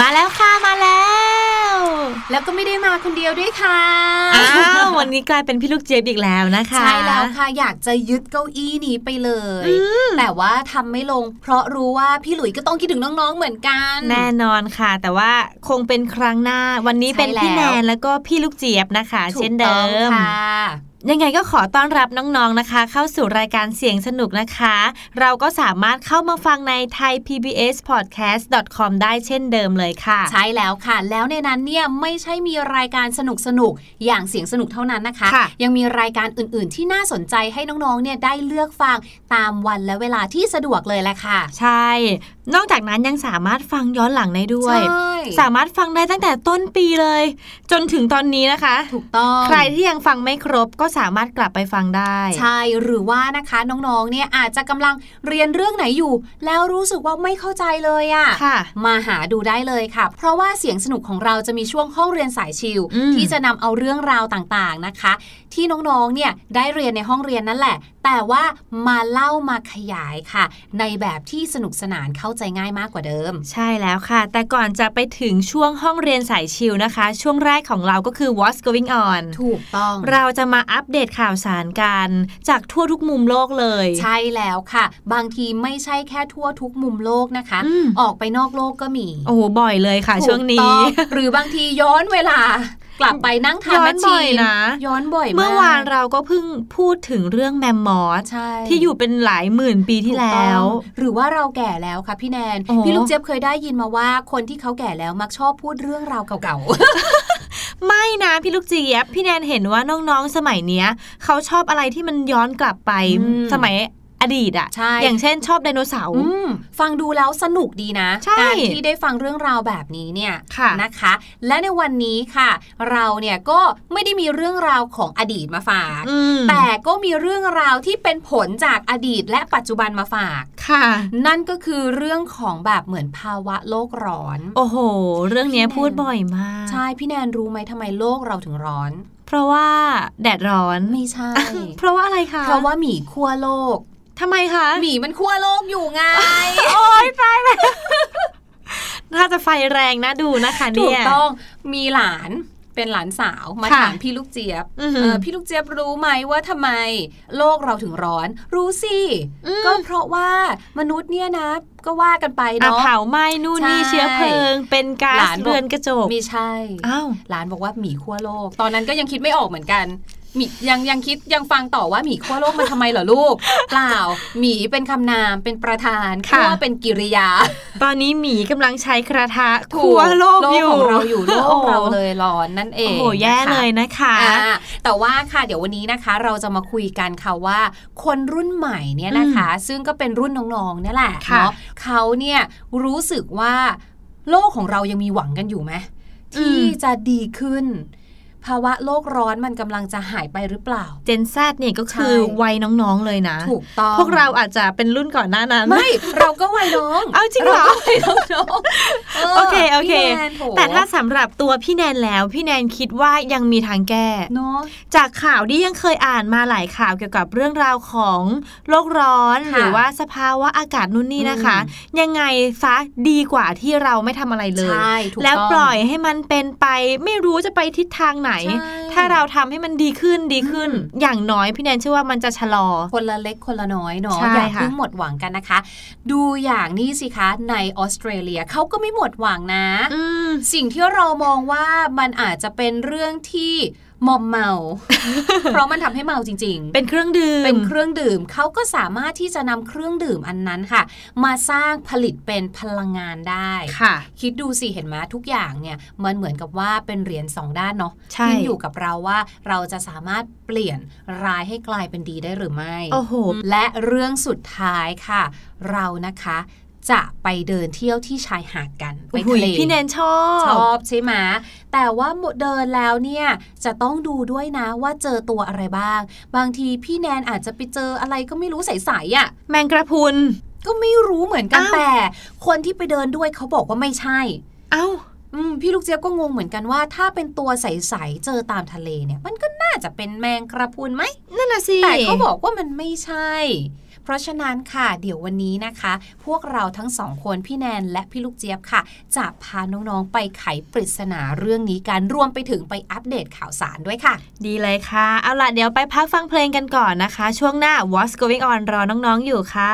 มาแล้วค่ะมาแล้วและแล้วก็ไม่ได้มาคนเดียวด้วยค่ะอ้าววันนี้กลายเป็นพี่ลูกเจี๊ยบอีกแล้วนะคะ ใช่แล้วค่ะอยากจะยึดเก้าอี้นี้ไปเลย แต่ว่าทำไม่ลง เพราะรู้ว่าพี่หลุยก็ต้องคิดถึงน้องๆเหมือนกัน แน่นอนค่ะ แต่ว่าคงเป็นครั้งหน้า วันนี้เป็นใช่แล้วพี่แนนแล้วก็พี่ลูกเจี๊ยบนะคะถูกเช่นเดิต้องมค่ะ ยังไงก็ขอต้อนรับน้องๆนะคะ เข้าสู่รายการเสียงสนุกนะคะ เราก็สามารถเข้ามาฟังใน thaipbspodcast.com ได้เช่นเดิมเลยค่ะ ใช่แล้วค่ะ แล้วในนั้นเนี่ยไม่ใช่มีรายการสนุกสนุกๆอย่างเสียงสนุกเท่านั้นนะคะค่ะยังมีรายการอื่นๆ ที่น่าสนใจให้น้องๆเนี่ยได้เลือกฟังตามวันและเวลาที่สะดวกเลยแหละค่ะ ใช่ นอกจากนั้นยังสามารถฟังย้อนหลังได้ด้วยใช่สามารถฟังได้ตั้งแต่ต้นปีเลย จนถึงตอนนี้นะคะ ถูกต้อง ใครที่ยังฟังไม่ครบก็สามารถกลับไปฟังได้ ใช่หรือว่านะคะน้องๆเนี่ยอาจจะกำลังเรียนเรื่องไหนอยู่ แล้วรู้สึกว่าไม่เข้าใจเลยอะค่ะ มาหาดูได้เลยค่ะ เพราะว่าเสียงสนุกของเราจะมีช่วงห้องเรียนสายชิลอืมที่จะนำเอาเรื่องราวต่างๆนะคะที่น้องๆเนี่ยได้เรียนในห้องเรียนนั่นแหละ แต่ว่ามาเล่ามาขยายค่ะ ในแบบที่สนุกสนานเข้าใจง่ายมากกว่าเดิม ใช่แล้วค่ะ แต่ก่อนจะไปถึงช่วงห้องเรียนสายชิลนะคะ ช่วงแรกของเราก็คือ what's going on ถูกต้อง เราจะมาอัปเดตข่าวสารกันจากทั่วทุกมุมโลกเลย ใช่แล้วค่ะ บางทีไม่ใช่แค่ทั่วทุกมุมโลกนะคะอืมออกไปนอกโลกก็มี โอ้โหบ่อยเลยค่ะ ช่วงถูกนี้ต้องหรือบางทีย้อนเวลา กลับไปนั่งทานย้อนแมชชีบ่อยนะย้อนบ่อยมากเมื่อวานเราก็เพิ่งพูดถึงเรื่องแมมมอสใช่ที่อยู่เป็นหลายหมื่นปีที่ถูกแล้ต้วองหรือว่าเราแก่แล้วค่ะพี่แนนโอ้พี่ลูกเจี๊ยบเคยได้ยินมาว่าคนที่เขาแก่แล้วมักชอบพูดเรื่องราวเก่าไม่นะพี่ลูกเจี๊ยบพี่แนนเห็นว่าน้องๆสมัยเนี้ยเขาชอบอะไรที่มันย้อนกลับไปอืมสมัย อดีตอะใช่อย่างเช่นชอบไดโนเสาๆร์อืมฟังดูแล้วสนุกดีนะใช่การที่ได้ฟังเรื่องราวแบบนี้เนี่ยค่ะนะคะ และในวันนี้ค่ะ เราเนี่ยก็ไม่ได้มีเรื่องราวของอดีตมาฝากอืมแต่ก็มีเรื่องราวที่เป็นผลจากอดีตและปัจจุบันมาฝากค่ะ นั่นก็คือเรื่องของแบบเหมือนภาวะโลกร้อน โอ้โห เรื่องเนี้ยพี่แนนพูดบ่อยมาก ใช่พี่แนนรู้ไหมทำไมโลกเราถึงร้อนเพราะว่าแดดร้อนไม่ใช่ เพราะว่าอะไรคะ เพราะว่าหมีขั้วโลก ทำไมคะหมีมันขั้วโลกอยู่ไงโอ๊ยตายแล้วน่าจะไฟแรงนะดูนะคะถูเนี่กยต้องมีหลานเป็นหลานสาวมาค่ะถามพี่ลูกเจี๊ยบอือหือเออพี่ลูกเจี๊ยบรู้ไหมว่าทำไมโลกเราถึงร้อน รู้สิอืมก็เพราะว่ามนุษย์เนี่ยนะ ก็ว่ากันไปอะเนาะเผาไหม้นู่นนี่ใช่เชื้อเพลิง เป็นก๊าหซลานบอกเรือนกระจกไม่ใช่อ้าวหลานบอกว่าหมีขั้วโลก ตอนนั้นก็ยังคิดไม่ออกเหมือนกันห มียังยังคิดยังฟังต่อว่าหมีขั้วโลกมันทำไมเหรอลูก เปล่าหมีเป็นคำนามเป็นประธานค่ะขั้วเป็นกิริยา ตอนนี้หมีกำลังใช้กระทะถูคั่วโลกอยู่ของเราอยู่โลกโอ้เราเลยร้อนนั่นเอโอ้งโหแย่นะคะเลยนะคะอ่าแต่ว่าค่ะเดี๋ยววันนี้นะคะ เราจะมาคุยกันค่ะว่า คนรุ่นใหม่เนี่ยนะคะ ซึ่งก็เป็นรุ่นน้องๆเนี่ยแหละค่ะเนาะเขาเนี่ยรู้สึกว่าโลกของเรายังมีหวังกันอยู่ไหมที่จะดีขึ้น ภาวะโลกร้อนมันกำลังจะหายไปหรือเปล่า เจนแซดเนี่ยก็คือใช่วัยน้องๆเลยนะ ถูกต้อง พวกเราอาจจะเป็นรุ่นก่อนหน้านั้น ไม่ เราก็วัยน้อง เอาจริงเหรอาก็วัยน้องๆโอเคโอเคพี่แนนโถแต่ถ้าสำหรับตัวพี่แนนแล้ว พี่แนนคิดว่ายังมีทางแก้เนาะจากข่าวที่ยังเคยอ่านมาหลายข่าวเกี่ยวกับเรื่องราวของโลกร้อนค่ะหรือว่าสภาวะอากาศนู่นนี่นะคะ ยังไงซะดีกว่าที่เราไม่ทำอะไรเลยใช่ถูกแล้วต้องปล่อยให้มันเป็นไปไม่รู้จะไปทิศทางไหนใช่ถ้าเราทำให้มันดีขึ้นดีขึ้นอืมอย่างน้อยพี่แนนเชื่อว่ามันจะชะลอ คนละเล็กคนละน้อยเนาะใช่อย่าค่ะเพิ่งหมดหวังกันนะคะ ดูอย่างนี้สิคะในออสเตรเลียเขาก็ไม่หมดหวังนะอืมสิ่งที่เรามองว่ามันอาจจะเป็นเรื่องที่ มอมเมา เพราะมันทำให้เมาจริง ๆ เป็นเครื่องดื่ม เป็นเครื่องดื่มเขาก็สามารถที่จะนำเครื่องดื่มอันนั้นค่ะ มาสร้างผลิตเป็นพลังงานได้ค่ะ คิดดูสิเห็นไหมทุกอย่างเนี่ยมันเหมือนกับว่าเป็นเหรียญสองด้านเนาะใช่ขึ้นอยู่กับเราว่าเราจะสามารถเปลี่ยนร้ายให้กลายเป็นดีได้หรือไม่ โอ้โห และเรื่องสุดท้ายค่ะ เรานะคะ จะไปเดินเที่ยวที่ชายหาดกันไปโอ้โหทะเลพี่แนนชอบชอบใช่ไหมแต่ว่าหมดเดินแล้วเนี่ยจะต้องดูด้วยนะว่าเจอตัวอะไรบ้าง บางทีพี่แนนอาจจะไปเจออะไรก็ไม่รู้ใสๆอะ แมงกระพรุนก็ไม่รู้เหมือนกันอ้าวแต่ คนที่ไปเดินด้วยเขาบอกว่าไม่ใช่ เอ้าอืมพี่ลูกเจี๊ยบก็งงเหมือนกันว่า ถ้าเป็นตัวใสๆเจอตามทะเลเนี่ย มันก็น่าจะเป็นแมงกระพรุนไหมนั่นน่ะสิแต่เขาบอกว่ามันไม่ใช่ เพราะฉะนั้นค่ะ เดี๋ยววันนี้นะคะ พวกเราทั้งสองคนพี่แนนและพี่ลูกเจี๊ยบค่ะ จะพาน้องๆไปไขปริศนาเรื่องนี้การรวมไปถึงไปอัปเดตข่าวสารด้วยค่ะ ดีเลยค่ะ เอาล่ะเดี๋ยวไปพักฟังเพลงกันก่อนนะคะ ช่วงหน้า What's Going On รอน้องๆอยู่ค่ะ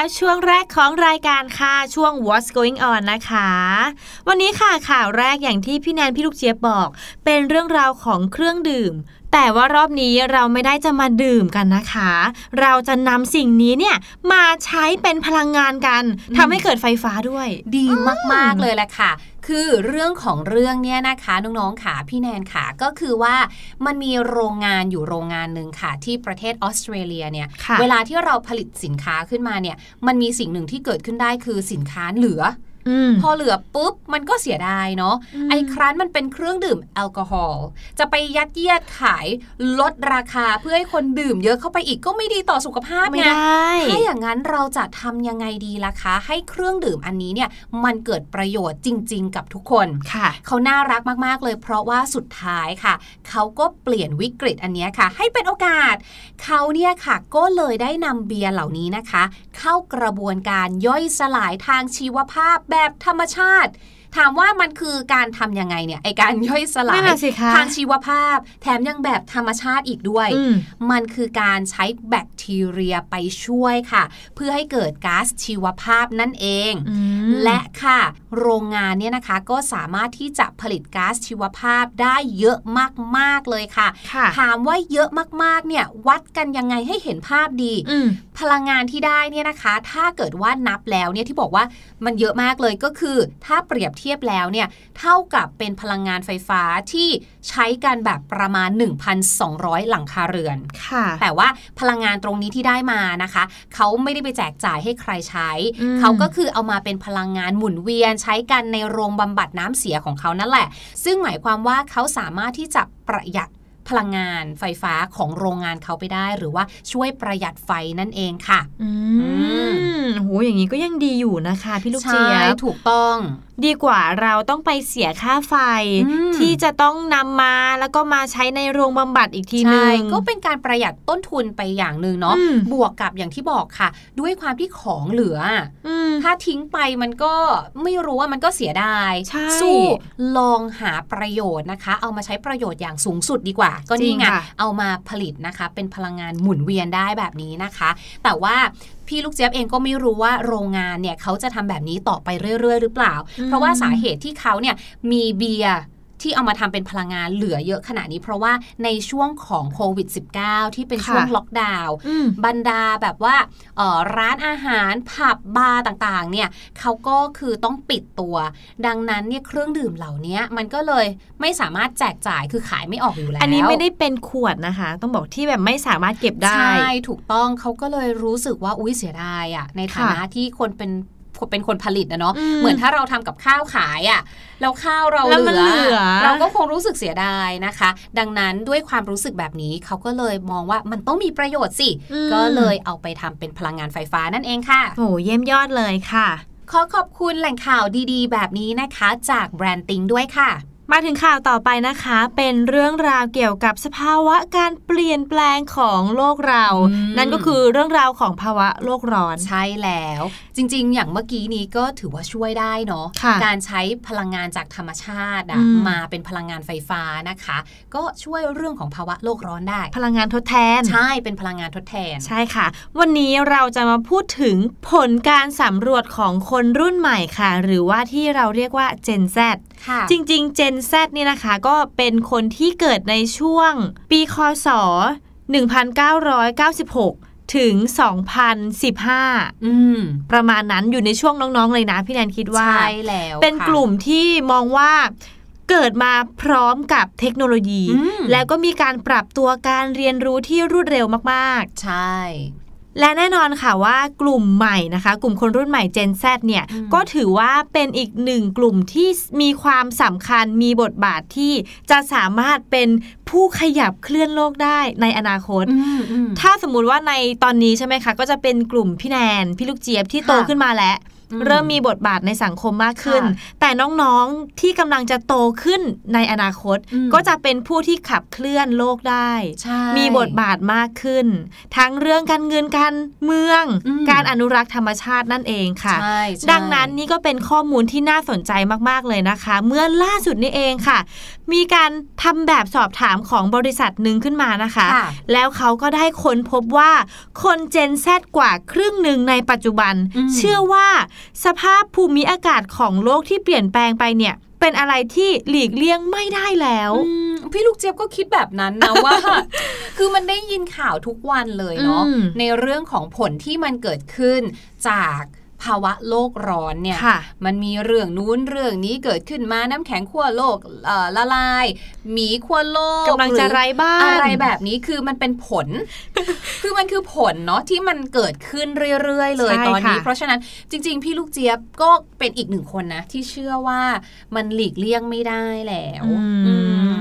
แล้วช่วงแรกของรายการค่ะ ช่วง What's Going On นะคะ วันนี้ค่ะข่าวแรกอย่างที่พี่แนนพี่ลูกเจี๊ยบบอก เป็นเรื่องราวของเครื่องดื่ม แต่ว่ารอบนี้เราไม่ได้จะมาดื่มกันนะคะ เราจะนำสิ่งนี้เนี่ยมาใช้เป็นพลังงานกันทำให้เกิดไฟฟ้าด้วย ดีมากๆเลยแหละค่ะคือเรื่องของเรื่องเนี่ยนะคะน้องๆค่ะพี่แนนค่ะก็คือว่ามันมีโรงงานอยู่โรงงานหนึ่งค่ะ ที่ประเทศออสเตรเลียเนี่ยค่ะเวลาที่เราผลิตสินค้าขึ้นมาเนี่ยมันมีสิ่งหนึ่งที่เกิดขึ้นได้คือสินค้าเหลืออืม พอเหลือปุ๊บมันก็เสียดายเนาะอืมไอ้ครั้นมันเป็นเครื่องดื่มแอลกอฮอล์จะไปยัดเยียดขายลดราคาเพื่อให้คนดื่มเยอะเข้าไปอีกก็ไม่ดีต่อสุขภาพไม่ไงได้ถ้าอย่างนั้นเราจะทำยังไงดีล่ะคะ ให้เครื่องดื่มอันนี้เนี่ยมันเกิดประโยชน์จริง ๆ กับทุกคนค่ะ เขาน่ารักมากๆเลย เพราะว่าสุดท้ายค่ะ เขาก็เปลี่ยนวิกฤตอันเนี้ยค่ะ ให้เป็นโอกาส เขาเนี่ยค่ะก็เลยได้นำเบียร์เหล่านี้นะคะ เข้ากระบวนการย่อยสลายทางชีวภาพแบบธรรมชาติ ถามว่ามันคือการทำยังไงเนี่ยไอการย่อยสลานั่ยนน่ะสิคะทางชีวภาพ แถมยังแบบธรรมชาติอีกด้วยอืมมันคือการใช้แบคทีเรียไปช่วยค่ะ เพื่อให้เกิดก๊าซชีวภาพนั่นเองอืมและค่ะ โรงงานเนี่ยนะคะก็สามารถที่จะผลิตก๊าซชีวภาพได้เยอะมากๆเลยค่ะค่ะถามว่าเยอะมากๆเนี่ยวัดกันยังไงให้เห็นภาพดีอืมพลังงานที่ได้เนี่ยนะคะ ถ้าเกิดว่านับแล้วเนี่ยที่บอกว่ามันเยอะมากเลยก็คือ ถ้าเปรียบเทียบแล้วเนี่ยเท่ากับเป็นพลังงานไฟฟ้าที่ใช้กันแบบประมาณ 1,200 หลังคาเรือนค่ะ แต่ว่าพลังงานตรงนี้ที่ได้มานะคะ เขาไม่ได้ไปแจกจ่ายให้ใครใช้อืมเขาก็คือเอามาเป็นพลังงานหมุนเวียนใช้กันในโรงบำบัดน้ำเสียของเขานั่นแหละ ซึ่งหมายความว่าเขาสามารถที่จะประหยัด พลังงานไฟฟ้าของโรงงานเขาไปได้ หรือว่าช่วยประหยัดไฟนั่นเองค่ะ อืมโหอย่างนี้ก็ยังดีอยู่นะคะ พี่ลูกเจี๊ยใช่บถูกต้องดีกว่าเราต้องไปเสียค่าไฟอืมที่จะต้องนำมาแล้วก็มาใช้ในโรงบำบัดอีกทีหนึใช่งก็เป็นการประหยัดต้นทุนไปอย่างหนึ่งเนาะอืมบวกกับอย่างที่บอกค่ะ ด้วยความที่ของเหลืออืมถ้าทิ้งไปมันก็ไม่รู้ว่ามันก็เสียดายใช่สู้ลองหาประโยชน์นะคะ เอามาใช้ประโยชน์อย่างสูงสุดดีกว่าก็นี่ไงเอามาผลิตนะคะ เป็นพลังงานหมุนเวียนได้แบบนี้นะคะ แต่ว่าพี่ลูกเจี๊ยบเองก็ไม่รู้ว่าโรงงานเนี่ยเขาจะทำแบบนี้ต่อไปเรื่อย ๆ หรือเปล่า เพราะว่าสาเหตุที่เขาเนี่ยมีเบียร์ ที่เอามาทำเป็นพลังงานเหลือเยอะขนาดนี้ เพราะว่าในช่วงของโควิด -19 ที่เป็นช่วงค่ะล็อกดาวน์อืมบรรดาแบบว่าเอ่อร้านอาหารผับบาร์ต่างๆเนี่ยเขาก็คือต้องปิดตัว ดังนั้นเนี่ยเครื่องดื่มเหล่านี้มันก็เลยไม่สามารถแจกจ่ายคือขายไม่ออกอยู่แล้ว อันนี้ไม่ได้เป็นขวดนะคะ ต้องบอกที่แบบไม่สามารถเก็บได้ ใช่ ถูกต้องเขาก็เลยรู้สึกว่าอุ้ยเสียดายอะในฐานะค่ะที่คนเป็น เป็นคนผลิตนะเนาะอืมเหมือนถ้าเราทำกับข้าวขายอะแล้วข้าวเราแล้วเหมันลืเหลือเราก็คงรู้สึกเสียดายนะคะ ดังนั้นด้วยความรู้สึกแบบนี้เขาก็เลยมองว่ามันต้องมีประโยชน์สิอืมก็เลยเอาไปทำเป็นพลังงานไฟฟ้านั่นเองค่ะโหเยี่ยมยอดเลยค่ะ ขอขอบคุณแหล่งข่าวดีๆ แบบนี้นะคะ จากแบรนด์ติงด้วยค่ะมาถึงข่าวต่อไปนะคะ เป็นเรื่องราวเกี่ยวกับสภาวะการเปลี่ยนแปลงของโลกเราอืมนั่นก็คือเรื่องราวของภาวะโลกร้อน ใช่แล้วจ ริง ๆ อย่างเมื่อกี้นี้ก็ถือว่าช่วยได้เนาะค่ะการใช้พลังงานจากธรรมชาติอือะมมาเป็นพลังงานไฟฟ้านะคะ ก็ช่วยเรื่องของภาวะโลกร้อนได้ พลังงานทดแทน ใช่เป็นพลังงานทดแทน ใช่ค่ะ วันนี้เราจะมาพูดถึงผลการสำรวจของคนรุ่นใหม่ค่ะ หรือว่าที่เราเรียกว่า Gen Z ค่ะจริงๆ Gen Z นี่นะคะก็เป็นคนที่เกิดในช่วงปีคศ1996 ถึง 2015 อืม ประมาณนั้นอยู่ในช่วงน้องๆเลยนะ พี่แนนคิดว่า ใช่แล้ว เป็นค่ะกลุ่มที่มองว่าเกิดมาพร้อมกับเทคโนโลยีอืมแล้วก็มีการปรับตัวการเรียนรู้ที่รวดเร็วมากใช่ๆ และแน่นอนค่ะว่ากลุ่มใหม่นะคะ กลุ่มคนรุ่นใหม่ Gen Z เนี่ยอืมก็ถือว่าเป็นอีกหนึ่งกลุ่มที่มีความสำคัญมีบทบาทที่จะสามารถเป็นผู้ขยับเคลื่อนโลกได้ในอนาคตอืมอืมถ้าสมมุติว่าในตอนนี้ใช่ไหมคะ ก็จะเป็นกลุ่มพี่แนน พี่ลูกเจี๊ยบที่โตค่ะขึ้นมาแล้วอืม เริ่มมีบทบาทในสังคมมากขึ้นค่ะแต่น้องๆที่กำลังจะโตขึ้นในอนาคตอืมก็จะเป็นผู้ที่ขับเคลื่อนโลกได้ใช่มีบทบาทมากขึ้น ทั้งเรื่องการเงินการเมืองอืมการอนุรักษ์ธรรมชาตินั่นเองค่ะใช่ใช่ดังนั้นนี่ก็เป็นข้อมูลที่น่าสนใจมากๆเลยนะคะ เมื่อล่าสุดนี้เองค่ะ มีการทำแบบสอบถามของบริษัทหนึ่งขึ้นมานะคะค่ะแล้วเขาก็ได้ค้นพบว่าคนเจนแซกว่าครึ่งหนึ่งในปัจจุบันอืมเชื่อว่าสภาพภูมิอากาศของโลกที่เปลี่ยนแปลงไปเนี่ยเป็นอะไรที่หลีกเลี่ยงไม่ได้แล้วอืมพี่ลูกเจี๊ยบก็คิดแบบนั้นนะว่า คือมันได้ยินข่าวทุกวันเลยเนาะอืมในเรื่องของผลที่มันเกิดขึ้นจาก ภาวะโลกร้อนเนี่ยค่ะมันมีเรื่องนู้นเรื่องนี้เกิดขึ้นมาน้ำแข็งขั้วโลกเอ่อละลาย หมีขั้วโลกกำลังจะหอไร้บ้านอะไรแบบนี้คือมันเป็นผล คือมันคือผลเนาะที่มันเกิดขึ้นเรื่อยๆ เลยใช่ตอนนี้ค่ะเพราะฉะนั้นจริง ๆ พี่ลูกเจี๊ยบก็เป็นอีกหนึ่งคนนะ ที่เชื่อว่ามันหลีกเลี่ยงไม่ได้แล้วอือื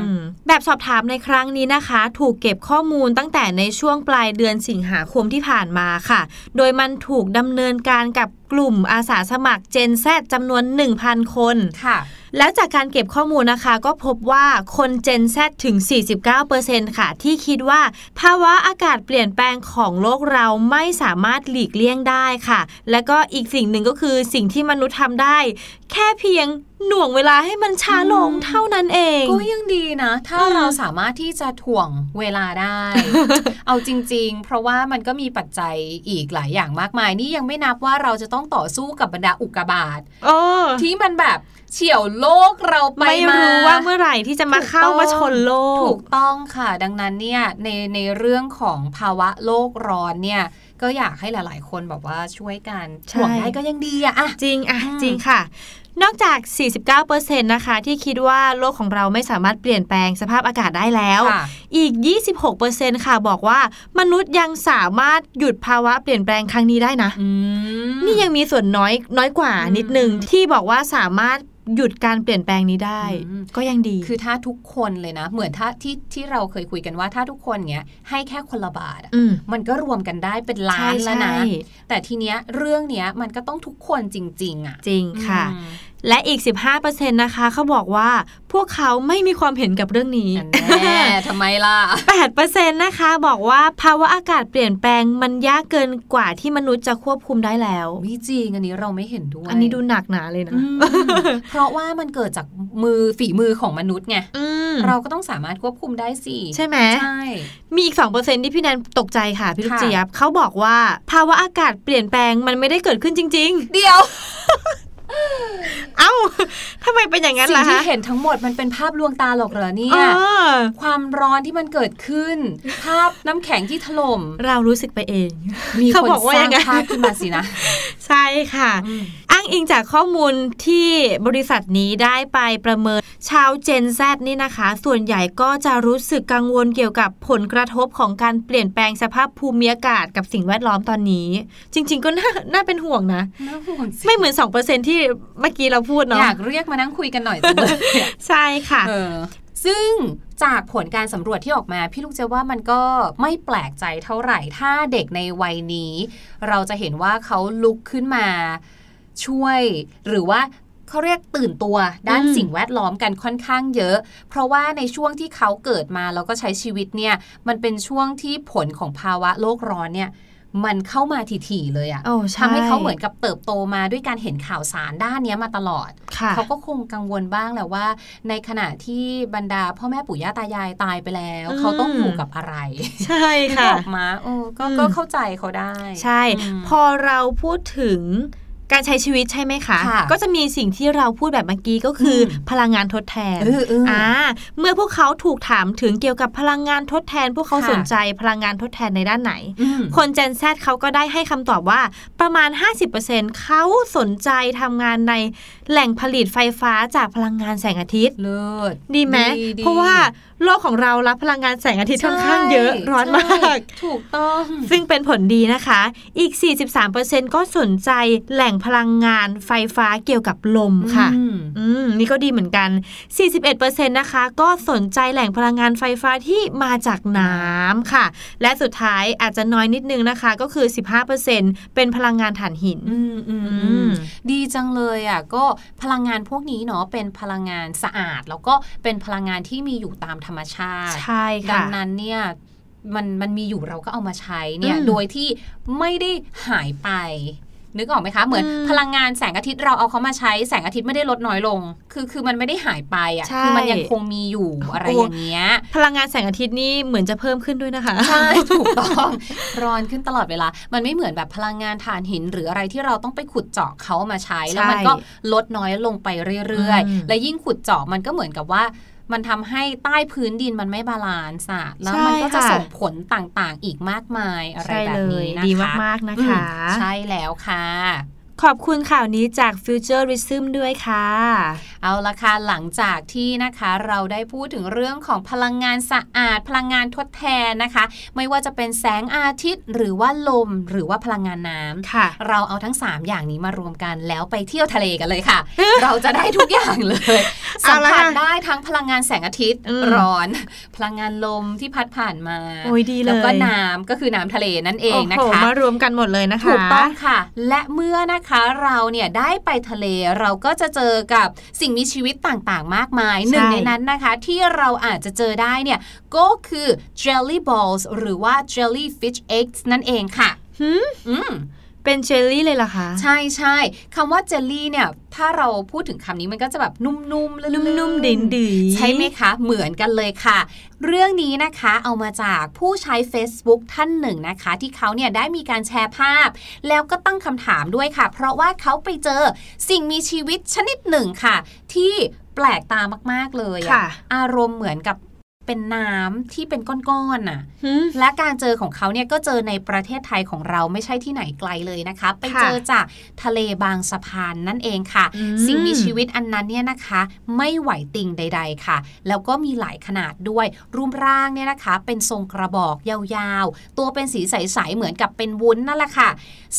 มมแบบสอบถามในครั้งนี้นะคะ ถูกเก็บข้อมูลตั้งแต่ในช่วงปลายเดือนสิงหาคมที่ผ่านมาค่ะ โดยมันถูกดำเนินการกับกลุ่มอาสาสมัคร Gen Z จำนวน 1,000 คนค่ะ แล้วจากการเก็บข้อมูลนะคะ ก็พบว่าคน Gen Z ถึง 49%ค่ะ ที่คิดว่าภาวะอากาศเปลี่ยนแปลงของโลกเราไม่สามารถหลีกเลี่ยงได้ค่ะ และก็อีกสิ่งหนึ่งก็คือสิ่งที่มนุษย์ทำได้ แค่เพียงหน่วงเวลาให้มันช้าลงอืมเท่านั้นเอง ก็ยังดีนะ ถ้าอืมเราสามารถที่จะถ่วงเวลาได้ เอาจริง ๆ เพราะว่ามันก็มีปัจจัยอีกหลายอย่างมากมาย นี่ยังไม่นับว่าเราจะต้องต่อสู้กับบรรดาอุกกาบาตโอ้ที่มันแบบ เฉี่ยวโลกเราไปไม่มารู้ว่าเมื่อไหร่ที่จะมาเข้าถูกต้องมาชนโลถูกกต้องค่ะ ดังนั้นเนี่ยในในเรื่องของภาวะโลกร้อนเนี่ยก็อยากให้หลาย ๆ คนแบบว่าช่วยกันใช่ถ่วงได้ก็ยังดีอะอะจริงอะอืมจริงค่ะ นอกจาก 49%นะคะ ที่คิดว่าโลกของเราไม่สามารถเปลี่ยนแปลงสภาพอากาศได้แล้วค่ะอีก 26%ค่ะบอกว่ามนุษย์ยังสามารถหยุดภาวะเปลี่ยนแปลงครั้งนี้ได้นะอืมนี่ยังมีส่วนน้อยน้อยกว่าอืมนิดนึงที่บอกว่าสามารถ หยุดการเปลี่ยนแปลงนี้ได้อืมก็ยังดี คือถ้าทุกคนเลยนะ เหมือนถ้าที่ที่เราเคยคุยกันว่าถ้าทุกคนเนี้ยให้แค่คนละบาทอะอืมมันก็รวมกันได้เป็นล้าใช่นแล้วนะใช่แต่ทีเนี้ยเรื่องเนี้ยมันก็ต้องทุกคนจริง ๆ อะ จริงค่ะอืม และอีก 15%นะคะเขาบอกว่าพวกเขาไม่มีความเห็นกับเรื่องนี้อันแน่ทำไมล่ะ 8%นะคะบอกว่าภาวะอากาศเปลี่ยนแปลงมันยากเกินกว่าที่มนุษย์จะควบคุมได้แล้ววิจริงอันนี้เราไม่เห็นด้วย อันนี้ดูหนักหนาเลยนะอืมเพราะว่ามันเกิดจากมือฝีมือของมนุษย์ไงอืมเราก็ต้องสามารถควบคุมได้สิ ใช่ไหมใช่ มีอีก 2%ที่พี่แนนตกใจค่ะพี่ลูกค่ะเจี๊ยบเขาบอกว่าภาวะอากาศเปลี่ยนแปลงมันไม่ได้เกิดขึ้นจริงเดียวๆ เอ้าทำไมเป็นอย่างนั้นสิ่งล่ะที่คะเห็นทั้งหมดมันเป็นภาพลวงตาหรอกเหรอเนี่เอยอความร้อนที่มันเกิดขึ้น ภาพน้ำแข็งที่ถล่มเรารู้สึกไปเอง มีเขาคนบอกว่าสร้ายังงไงภาพขึ้นมาสินะ ใช่ค่ะ อ้างอิงจากข้อมูลที่บริษัทนี้ได้ไปประเมินชาว Gen Z นี่นะคะ ส่วนใหญ่ก็จะรู้สึกกังวลเกี่ยวกับผลกระทบของการเปลี่ยนแปลงสภาพภูมิอากาศกับสิ่งแวดล้อมตอนนี้ จริง ๆ ก็น่าน่าเป็นห่วงนะน่าห่วงสิไม่เหมือน 2%ที่เมื่อกี้เราพูดอเนาะยากเรียกมานั่งคุยกันหน่อยจังเลยใช่ค่ะเออซึ่งจากผลการสำรวจที่ออกมา พี่ลูกเจว่ามันก็ไม่แปลกใจเท่าไหร่ ถ้าเด็กในวัยนี้ เราจะเห็นว่าเขาลุกขึ้นมา ช่วย หรือว่าเขาเรียกตื่นตัวด้านอืมสิ่งแวดล้อมกันค่อนข้างเยอะ เพราะว่าในช่วงที่เขาเกิดมาแล้วก็ใช้ชีวิตเนี่ย มันเป็นช่วงที่ผลของภาวะโลกร้อนเนี่ยมันเข้ามาถี่ๆเลยอะโอ้ใช่ทำให้เขาเหมือนกับเติบโตมาด้วยการเห็นข่าวสารด้านเนี้ยมาตลอดค่ะเขาก็คงกังวลบ้างแหละว่า ในขณะที่บรรดาพ่อแม่ปู่ย่าตายายตายไปแล้วอืมเขาต้องอยู่กับอะไร ใช่นึกค่ะออกมาเออก็อืมก็เข้าใจเขาได้ ใช่อืมพอเราพูดถึง การใช้ชีวิตใช่ไหมคะค่ะก็จะมีสิ่งที่เราพูดแบบเมื่อกี้ก็คืออมพลังงานทดแทนเออเอออ่อ่าเมื่อพวกเขาถูกถามถึงเกี่ยวกับพลังงานทดแทน พวกเขาค่ะสนใจพลังงานทดแทนในด้านไหนอืมคน Gen Z เขาก็ได้ให้คำตอบว่าประมาณ 50%เขาสนใจทำงานในแหล่งผลิตไฟฟ้าจากพลังงานแสงอาทิตย์เลิศดีไหมดีเพราะว่า โลกของเรารับพลังงานแสงอาทิตย์ค่อนข้างเยอะใช่ร้อนมากใช่ถูกต้อง ซึ่งเป็นผลดีนะคะ อีก 43%ก็สนใจแหล่งพลังงานไฟฟ้าเกี่ยวกับลมค่ะอืมอืมนี่ก็ดีเหมือนกัน 41%นะคะ ก็สนใจแหล่งพลังงานไฟฟ้าที่มาจากน้ำค่ะ และสุดท้ายอาจจะน้อยนิดนึงนะคะ ก็คือ 15%เป็นพลังงานถ่านหินอืมอืมอือืมมดีจังเลยอะก็พลังงานพวกนี้เนาะเป็นพลังงานสะอาด แล้วก็เป็นพลังงานที่มีอยู่ตามธรรมชาติใช่ดัค่ะงนั้นเนี่ยมันมันมีอยู่เราก็เอามาใช้เนี่ยอืมโดยที่ไม่ได้หายไป นึกออกไหมคะ เหมือนอืมพลังงานแสงอาทิตย์เราเอาเขามาใช้แสงอาทิตย์ไม่ได้ลดน้อยลง คือคือมันไม่ได้หายไปอะใช่คือมันยังคงมีอยู่อะไรโอ้อย่างเงี้ย พลังงานแสงอาทิตย์นี่เหมือนจะเพิ่มขึ้นด้วยนะคะใช่ถูกต้อง ร้อนขึ้นตลอดเวลา มันไม่เหมือนแบบพลังงานถ่านหิน หรืออะไรที่เราต้องไปขุดเจาะเขามาใช้แล้วมันก็ลดน้อยลงไปเรื่อยอืมๆและยิ่งขุดเจาะมันก็เหมือนกับว่า มันทำให้ใต้พื้นดินมันไม่บาลานซ์อะแล้วมันก็จะใช่ค่ะส่งผลต่างๆ อีกมากมายอะไรใช่แบเลบยนี้นะคะดีมากๆนะอืคะมใช่แล้วค่ะ ขอบคุณข่าวนี้จาก Futurism ด้วยค่ะ เอาละค่ะหลังจากที่นะคะเราได้พูดถึงเรื่องของพลังงานสะอาด พลังงานทดแทนนะคะ ไม่ว่าจะเป็นแสงอาทิตย์ หรือว่าลมหรือว่าพลังงานน้ำค่ะ เราเอาทั้ง 3 อย่างนี้มารวมกันแล้วไปเที่ยวทะเลกันเลยค่ะ เราจะได้ทุกอย่างเลยเอาสัมละผัสค่ะได้ทั้งพลังงานแสงอาทิตย์อืมร้อน พลังงานลมที่พัดผ่านมาโอ้ยดีเลยแล้วก็น้ำก็คือน้ำทะเลนั่นเองนะโอ้โหคะมารวมกันหมดเลยนะคะถูกต้องค่ะ และเมื่อนะคะเราเนี่ยได้ไปทะเลเราก็จะเจอกับสิ่งมีชีวิตต่างๆ มากมายใช่หนึ่งในนั้นนะคะที่เราอาจจะเจอได้เนี่ยก็คือ jelly balls หรือว่า jellyfish eggs นั่นเองค่ะ หืมอืม เป็นเจลลี่เลยเหรอคะ ใช่ใช่คำว่าเจลลี่เนี่ย ถ้าเราพูดถึงคำนี้มันก็จะแบบนุ่มๆลื่นๆนุ่มๆดิ่งดีใช่ไหมคะ เหมือนกันเลยค่ะ เรื่องนี้นะคะเอามาจากผู้ใช้ Facebook ท่านหนึ่งนะคะ ที่เขาเนี่ยได้มีการแชร์ภาพ แล้วก็ตั้งคำถามด้วยค่ะ เพราะว่าเขาไปเจอสิ่งมีชีวิตชนิดหนึ่งค่ะ ที่แปลกตามาก ๆ เลยอะค่ะอารมณ์เหมือนกับ เป็นน้ำที่เป็นก้อนๆน่ะหืมและการเจอของเขาเนี่ยก็เจอในประเทศไทยของเราไม่ใช่ที่ไหนไกลเลยนะคะ ไปค่ะเจอจากทะเลบางสะพานนั่นเองค่ะอืมสิ่งมีชีวิตอันนั้นเนี่ยนะคะ ไม่ไหวติงใด ๆค่ะ แล้วก็มีหลายขนาดด้วย รูปร่างเนี่ยนะคะ เป็นทรงกระบอกยาวๆ ตัวเป็นสีใสๆเหมือนกับเป็นวุ้นนั่นแหละค่ะ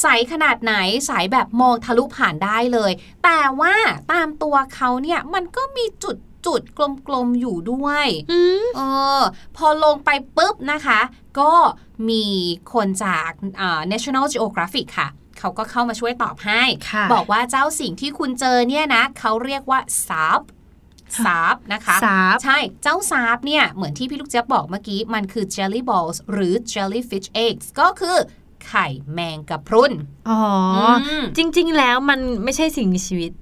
ใสขนาดไหนใสแบบมองทะลุผ่านได้เลย แต่ว่าตามตัวเขาเนี่ยมันก็มีจุด จุดๆกลมๆอยู่ด้วยอืมเออพอลงไปปุ๊บนะคะ ก็มีคนจากอ่า National Geographic ค่ะเขาก็เข้ามาช่วยตอบให้ค่ะบอกว่าเจ้าสิ่งที่คุณเจอเนี่ยนะ เขาเรียกว่าซาบซาบนะคะสาบใช่ เจ้าซาบเนี่ย เหมือนที่พี่ลูกเจี๊ยบบอกเมื่อกี้ มันคือ jelly balls หรือ jellyfish eggs ก็คือไข่แมงกะพรุน อ๋ออมจริง ๆ แล้วมันไม่ใช่สิ่งมีชีวิต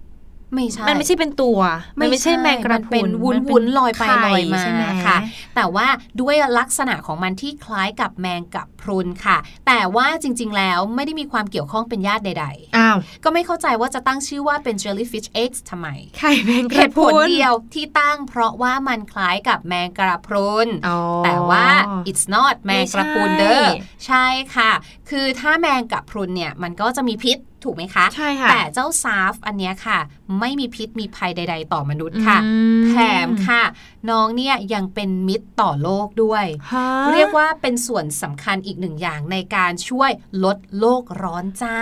ไม่ใช่ มันไม่ใช่เป็นตัว มันไม่ใช่แมงกระนพเป็นรุนวุ้นมัวุ้นๆลอยไปข่ลอยมาใช่ไหมค่ะแต่ว่าด้วยลักษณะของมันที่คล้ายกับแมงกะพรุนค่ะ แต่ว่าจริง ๆ แล้วไม่ได้มีความเกี่ยวข้องเป็นญาติใดอ้าวๆก็ไม่เข้าใจว่าจะตั้งชื่อว่าเป็น jellyfish eggs ทำไม ไข่แมงกเหระตุพผรุลนเดียวที่ตั้งเพราะว่ามันคล้ายกับแมงกระพรุนอ๋อแต่ว่า it's not แมงกระพรุนเด้อไม่ใช่ใช่ค่ะ คือถ้าแมงกะพรุนเนี่ยมันก็จะมีพิษ ถูกไหมคะใช่ค่ะแต่เจ้าซาฟอันเนี้ยค่ะ ไม่มีพิษมีภัยใด ๆ ต่อมนุษย์ค่ะอืมแถมค่ะ น้องเนี่ยยังเป็นมิตรต่อโลกด้วยฮะเรียกว่าเป็นส่วนสำคัญอีกหนึ่งอย่างในการช่วยลดโลกร้อนจ้า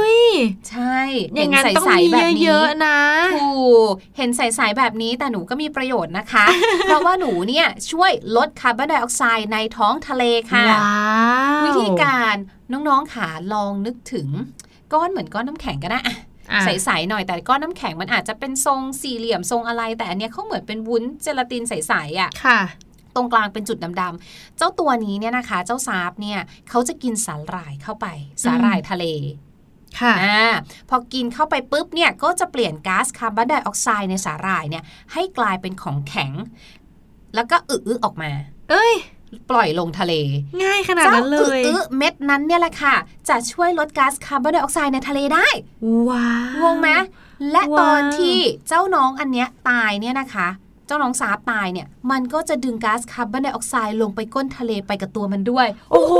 อุ้ยใช่อย่างนั้นเห็ต้องใสมีๆแบบนี้เยอะๆนะถูกเห็นใสๆแบบนี้แต่หนูก็มีประโยชน์นะคะ เพราะว่าหนูเนี่ยช่วยลดคาร์บอนไดออกไซด์ในท้องทะเลค่ะว้าววิธีการน้องๆขาลองนึกถึง ก้อนเหมือนก้อนน้ำแข็งก็ได้อะอะใสๆหน่อยแต่ก้อนน้ำแข็งมันอาจจะเป็นทรงสี่เหลี่ยมทรงอะไร แต่อันเนี้ยเขาเหมือนเป็นวุ้นเจลาตินใสๆอะค่ะตรงกลางเป็นจุดดำๆ เจ้าตัวนี้เนี่ยนะคะ เจ้าซาร์ฟเนี่ยเขาจะกินสาหร่ายเข้าไป สาหร่ายทะเล ค่ะอ่าพอกินเข้าไปปุ๊บเนี่ยก็จะเปลี่ยนก๊าซคาร์บอนไดออกไซด์ในสาหร่ายเนี่ยให้กลายเป็นของแข็ง แล้วก็อึๆออกมา เอ้ย ปล่อยลงทะเล ง่ายขนาดนั้นเลยจ้าอึๆเม็ดนั้นเนี่ยแหละค่ะ จะช่วยลดก๊าซคาร์บอนไดออกไซด์ในทะเลได้ ว้าวงงไหมและว้าวตอนที่เจ้าน้องอันเนี้ยตายเนี่ยนะคะ เจ้าน้องซาบตายเนี่ย มันก็จะดึงก๊าซคาร์บอนไดออกไซด์ลงไปก้นทะเลไปกับตัวมันด้วย โอ้โห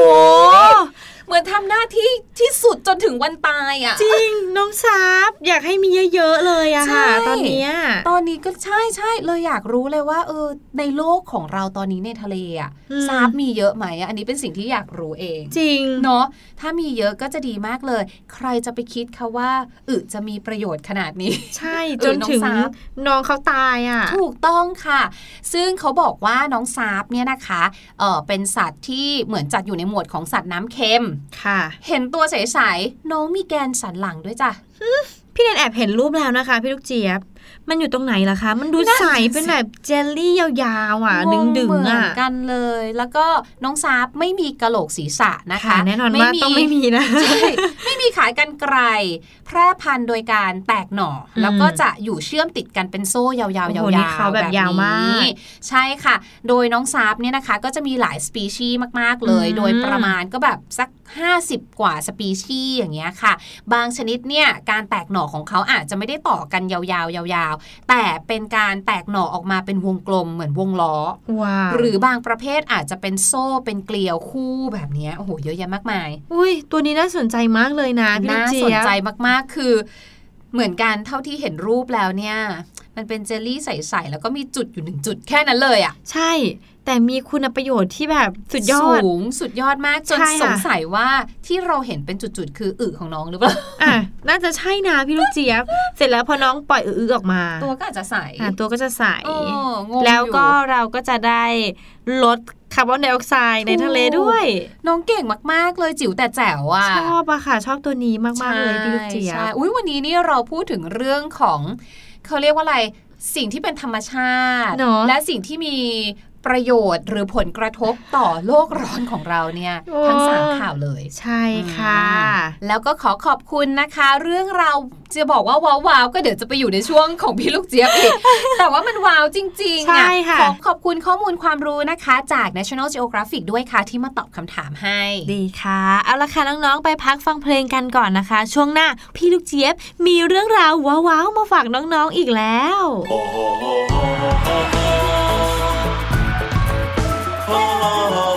เหมือนทำหน้าที่ที่สุดจนถึงวันตายอะ จริงน้องซับอยากให้มีเยอะๆเลยอะค่ะใช่ตอนเนี้ยตอนนี้ก็ใช่ใช่เลยอยากรู้เลยว่า เออ ในโลกของเราตอนนี้ในทะเลอะอืมซาบมีเยอะไหมอะอันนี้เป็นสิ่งที่อยากรู้เอง จริงเนาะถ้ามีเยอะก็จะดีมากเลย ใครจะไปคิดคะว่าอึจะมีประโยชน์ขนาดนี้ ใช่เออจนถึงน้องซับน้องเขาตายอะถูกต้องค่ะ ซึ่งเขาบอกว่าน้องซาบเนี่ยนะคะเออเป็นสัตว์ที่เหมือนจัดอยู่ในหมวดของสัตว์น้ำเค็มค่ะ เห็นตัวใสๆน้องมีแกนสันหลังด้วยจ้ะพี่แนนแอบเห็นรูปแล้วนะคะ พี่ลูกเจี๊ยบ มันอยู่ตรงไหนล่ะคะ มันดูนั่นใสน่ะสิเป็นแบบเจลลี่ยาวๆอะดึงงดึงเหมืๆอะนกันเลย แล้วก็น้องซาบไม่มีกระโหลกศีรษะนะคะค่ะแน่นอนว่าต้องไม่มีนะใช่ไม่มีขายกันไกล แพร่พันธุ์โดยการแตกหน่ออมแล้วก็จะอยู่เชื่อมติดกันเป็นโซ่ยาวๆยาวโอ้โหนี่เขาแบบยาวมากนี้ใช่ค่ะ โดยน้องซาบเนี่ยนะคะ ก็จะมีหลายสปีชีส์มากๆเลยอืมโดยประมาณก็แบบสัก 50 กว่าสปีชีส์อย่างเงี้ยค่ะ บางชนิดเนี่ยการแตกหน่อของเขาอาจจะไม่ได้ต่อกันยาวๆยาวๆ แต่เป็นการแตกหน่อออกมาเป็นวงกลมเหมือนวงล้อว้าวหรือบางประเภทอาจจะเป็นโซ่เป็นเกลียวคู่แบบเนี้ยโอ้โหเยอะแยะมากมาย อุ้ยตัวนี้น่าสนใจมากเลยนะพี่ลูน่ากเจี๊สนยบใจมากๆคือ เหมือนกันเท่าที่เห็นรูปแล้วเนี่ย มันเป็นเจลลี่ใสๆแล้วก็มีจุดอยู่หนึ่งจุดแค่นั้นเลยอะใช่ แต่มีคุณประโยชน์ที่แบบสุดยอดสูงสุดยอดมากจนใช่ค่ะสงสัยว่าที่เราเห็นเป็นจุดๆคืออึของน้องหรือเปล่าอะน่าจะใช่นะพี่ลูกเจี๊ยบ เสร็จแล้วพอน้องปล่อยอื้อๆออกมา ตัวก็อาจจะใสอะตัวก็จะใสเอองงแล้วก็อยู่เราก็จะได้ลดคาร์บอนไดออกไซด์ในทะเลด้วย น้องเก่งมาก ๆ เลยจิ๋วแต่แจ๋วอะชอบอะค่ะ ชอบตัวนี้มาก ๆ เลยพี่ลูกเจี๊ยใช่บอุ้ยวันนี้นี่เราพูดถึงเรื่องของ เขาเรียกว่าอะไรสิ่งที่เป็นธรรมชาติเนอะและสิ่งที่มี ประโยชน์ หรือผลกระทบต่อโลกร้อนของเราเนี่ยโอ้ทั้งสามข่าวเลย ใช่ค่ะอืมแล้วก็ขอขอบคุณนะคะ เรื่องราวจะบอกว่าว้าวๆก็เดี๋ยวจะไปอยู่ในช่วงของพี่ลูกเจี๊ยบอีก แต่ว่ามันว้าวจริงๆใช่อะค่ะขอขอบคุณข้อมูลความรู้นะคะ จาก National Geographic ด้วยค่ะที่มาตอบคำถามให้ ดีค่ะ เอาละค่ะน้องๆไปพักฟังเพลงกันก่อนนะคะ ช่วงหน้าพี่ลูกเจี๊ยบมีเรื่องราวว้าวๆมาฝากน้องๆอีกแล้วมา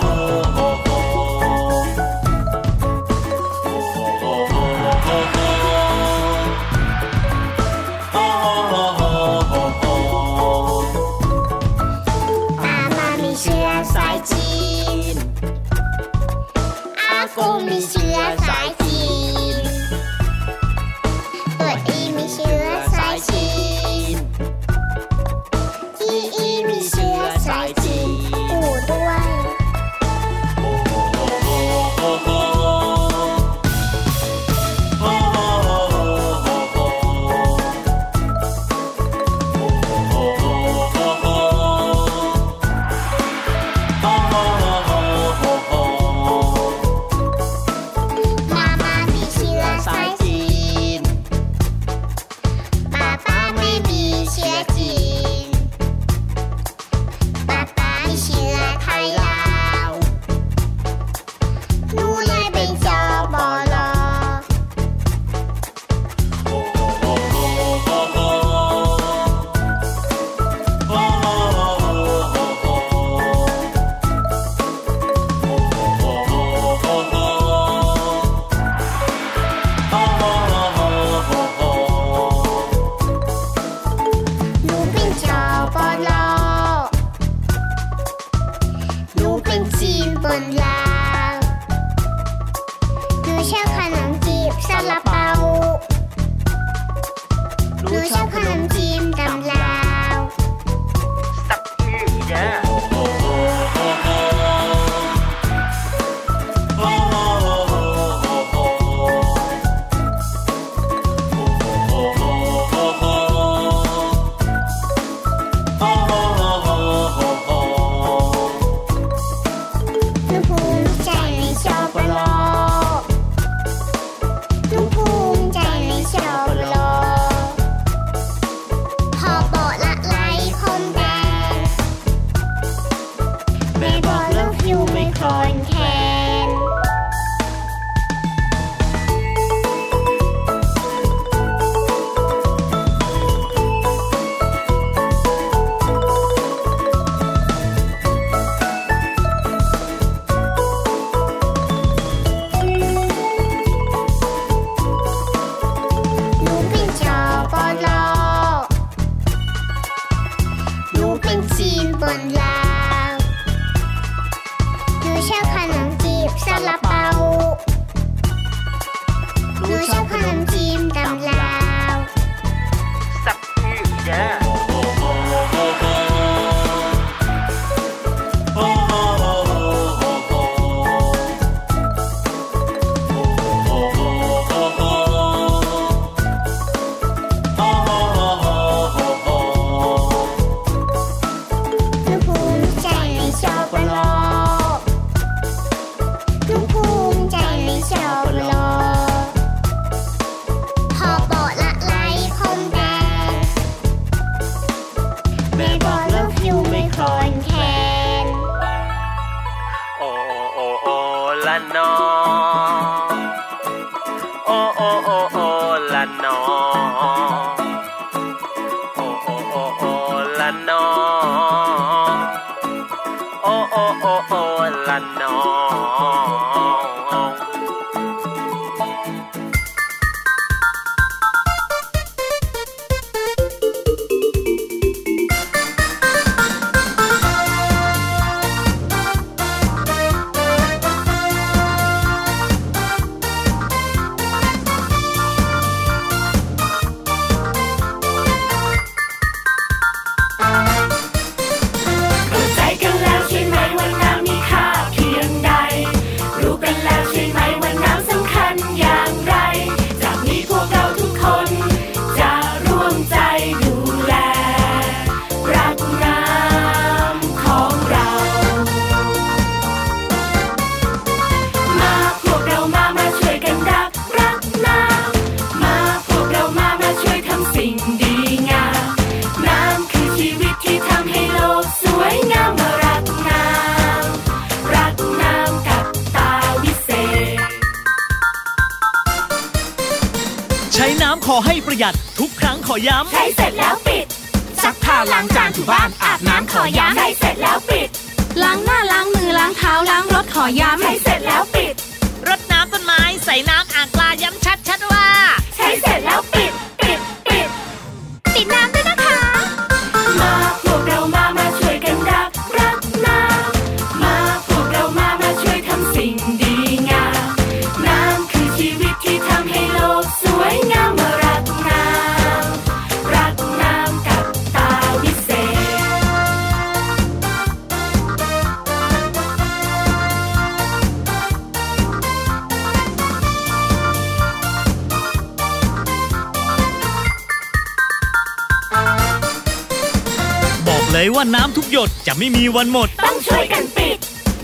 time. ก ไม่มีวันหมด ต้องช่วยกันปิด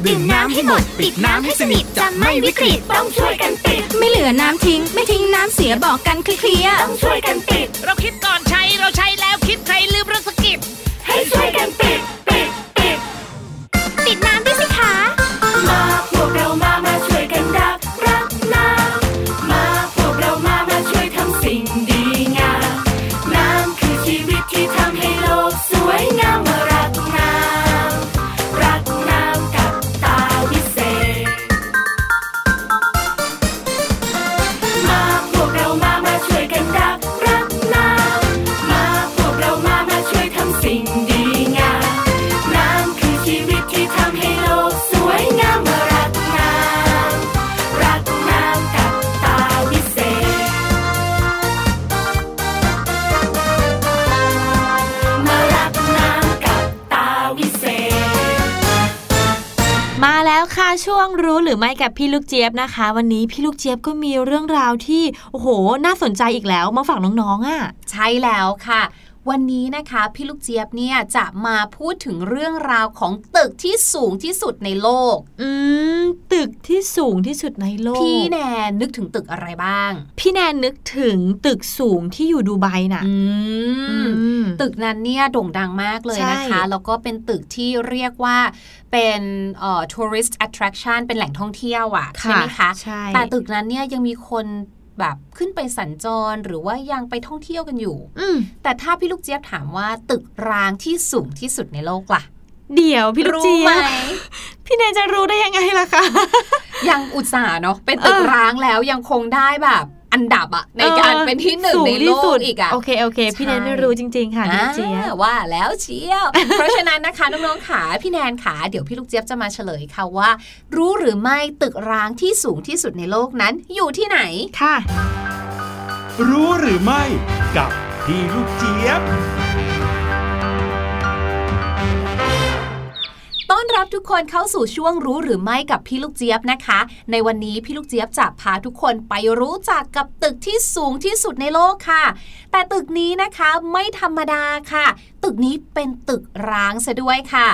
ดื่มน้ำให้หมด ปิดน้ำให้สนิทจะไม่วิกฤตต้องช่วยกันปิด ไม่เหลือน้ำทิ้ง ไม่ทิ้งน้ำเสียบอกกันเคลียร์ต้องช่วยกันปิดเราคิด รือไม่กับพี่ลูกเจี๊ยบนะคะ วันนี้พี่ลูกเจี๊ยบก็มีเรื่องราวที่โอ้โห น่าสนใจอีกแล้วมาฝากน้องๆอะ ใช่แล้วค่ะ วันนี้นะคะพี่ลูกเจี๊ยบเนี่ยจะมาพูดถึงเรื่องราวของตึกที่สูงที่สุดในโลก อืมตึกที่สูงที่สุดในโลก พี่แนนนึกถึงตึกอะไรบ้าง พี่แนนนึกถึงตึกสูงที่อยู่ดูไบน่ะอืมอืมตึกนั้นเนี่ยโด่งดังมากเลยนะคะใช่แล้วก็เป็นตึกที่เรียกว่าเป็นเอ่อ tourist attraction เป็นแหล่งท่องเที่ยวอะใช่ไหมคะใช่แต่ตึกนั้นเนี่ยยังมีคน แบบขึ้นไปสัญจรหรือว่ายังไปท่องเที่ยวกันอยู่ อืมแต่ถ้าพี่ลูกเจี๊ยบถามว่าตึกรางที่สูงที่สุดในโลกล่ะ เดี๋ยวพี่ลูกรู้เจี๊ไหมยบพี่แนนจะรู้ได้ยังไงล่ะคะ ยังอุตส่าห์เนาะเป็นตึกเออร้างแล้วยังคงได้แบบ อันดับอะในการเป็นที่หนึ่งสูในโลที่สุกดอีกอะโอเคโอเค พี่แนนใช่ไม่รู้จริง ๆ ค่ะพี่เจี๊ยบอ่าว่าแล้วเชียว เพราะฉะนั้นนะคะน้องๆขาพี่แนนขาเดี๋ยวพี่ลูกเจี๊ยบจะมาเฉลยค่ะว่า รู้หรือไม่ตึกร้างที่สูงที่สุดในโลกนั้นอยู่ที่ไหนค่ะ รู้หรือไม่กับพี่ลูกเจี๊ยบ ต้อนรับทุกคนเข้าสู่ช่วงรู้หรือไม่กับพี่ลูกเจี๊ยบนะคะ ในวันนี้พี่ลูกเจี๊ยบจะพาทุกคนไปรู้จักกับตึกที่สูงที่สุดในโลกค่ะ แต่ตึกนี้นะคะไม่ธรรมดาค่ะ ตึกนี้เป็นตึกร้างซะด้วยค่ะ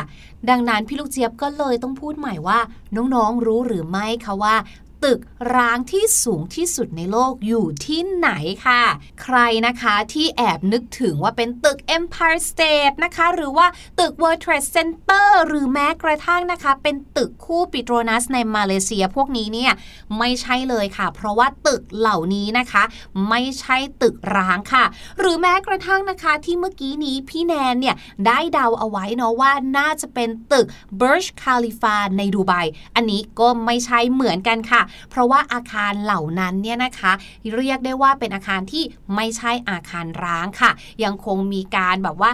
ดังนั้นพี่ลูกเจี๊ยบก็เลยต้องพูดใหม่ว่า น้องๆรู้หรือไม่คะว่า ตึกร้างที่สูงที่สุดในโลกอยู่ที่ไหนค่ะ ใครนะคะที่แอบนึกถึงว่าเป็นตึก Empire State นะคะ หรือว่าตึก World Trade Center หรือแม้กระทั่งนะคะ เป็นตึกคู่ปิโตรนัสในมาเลเซียพวกนี้เนี่ยไม่ใช่เลยค่ะ เพราะว่าตึกเหล่านี้นะคะ ไม่ใช่ตึกร้างค่ะ หรือแม้กระทั่งนะคะที่เมื่อกี้นี้พี่แนนเนี่ยได้เดาเอาไว้เนาะว่าน่าจะเป็นตึก Burj Khalifa ในดูไบอันนี้ก็ไม่ใช่เหมือนกันค่ะเพราะว่าอาคารเหล่านั้นเนี่ยนะคะ เรียกได้ว่าเป็นอาคารที่ไม่ใช่อาคารร้างค่ะ ยังคงมีการแบบว่า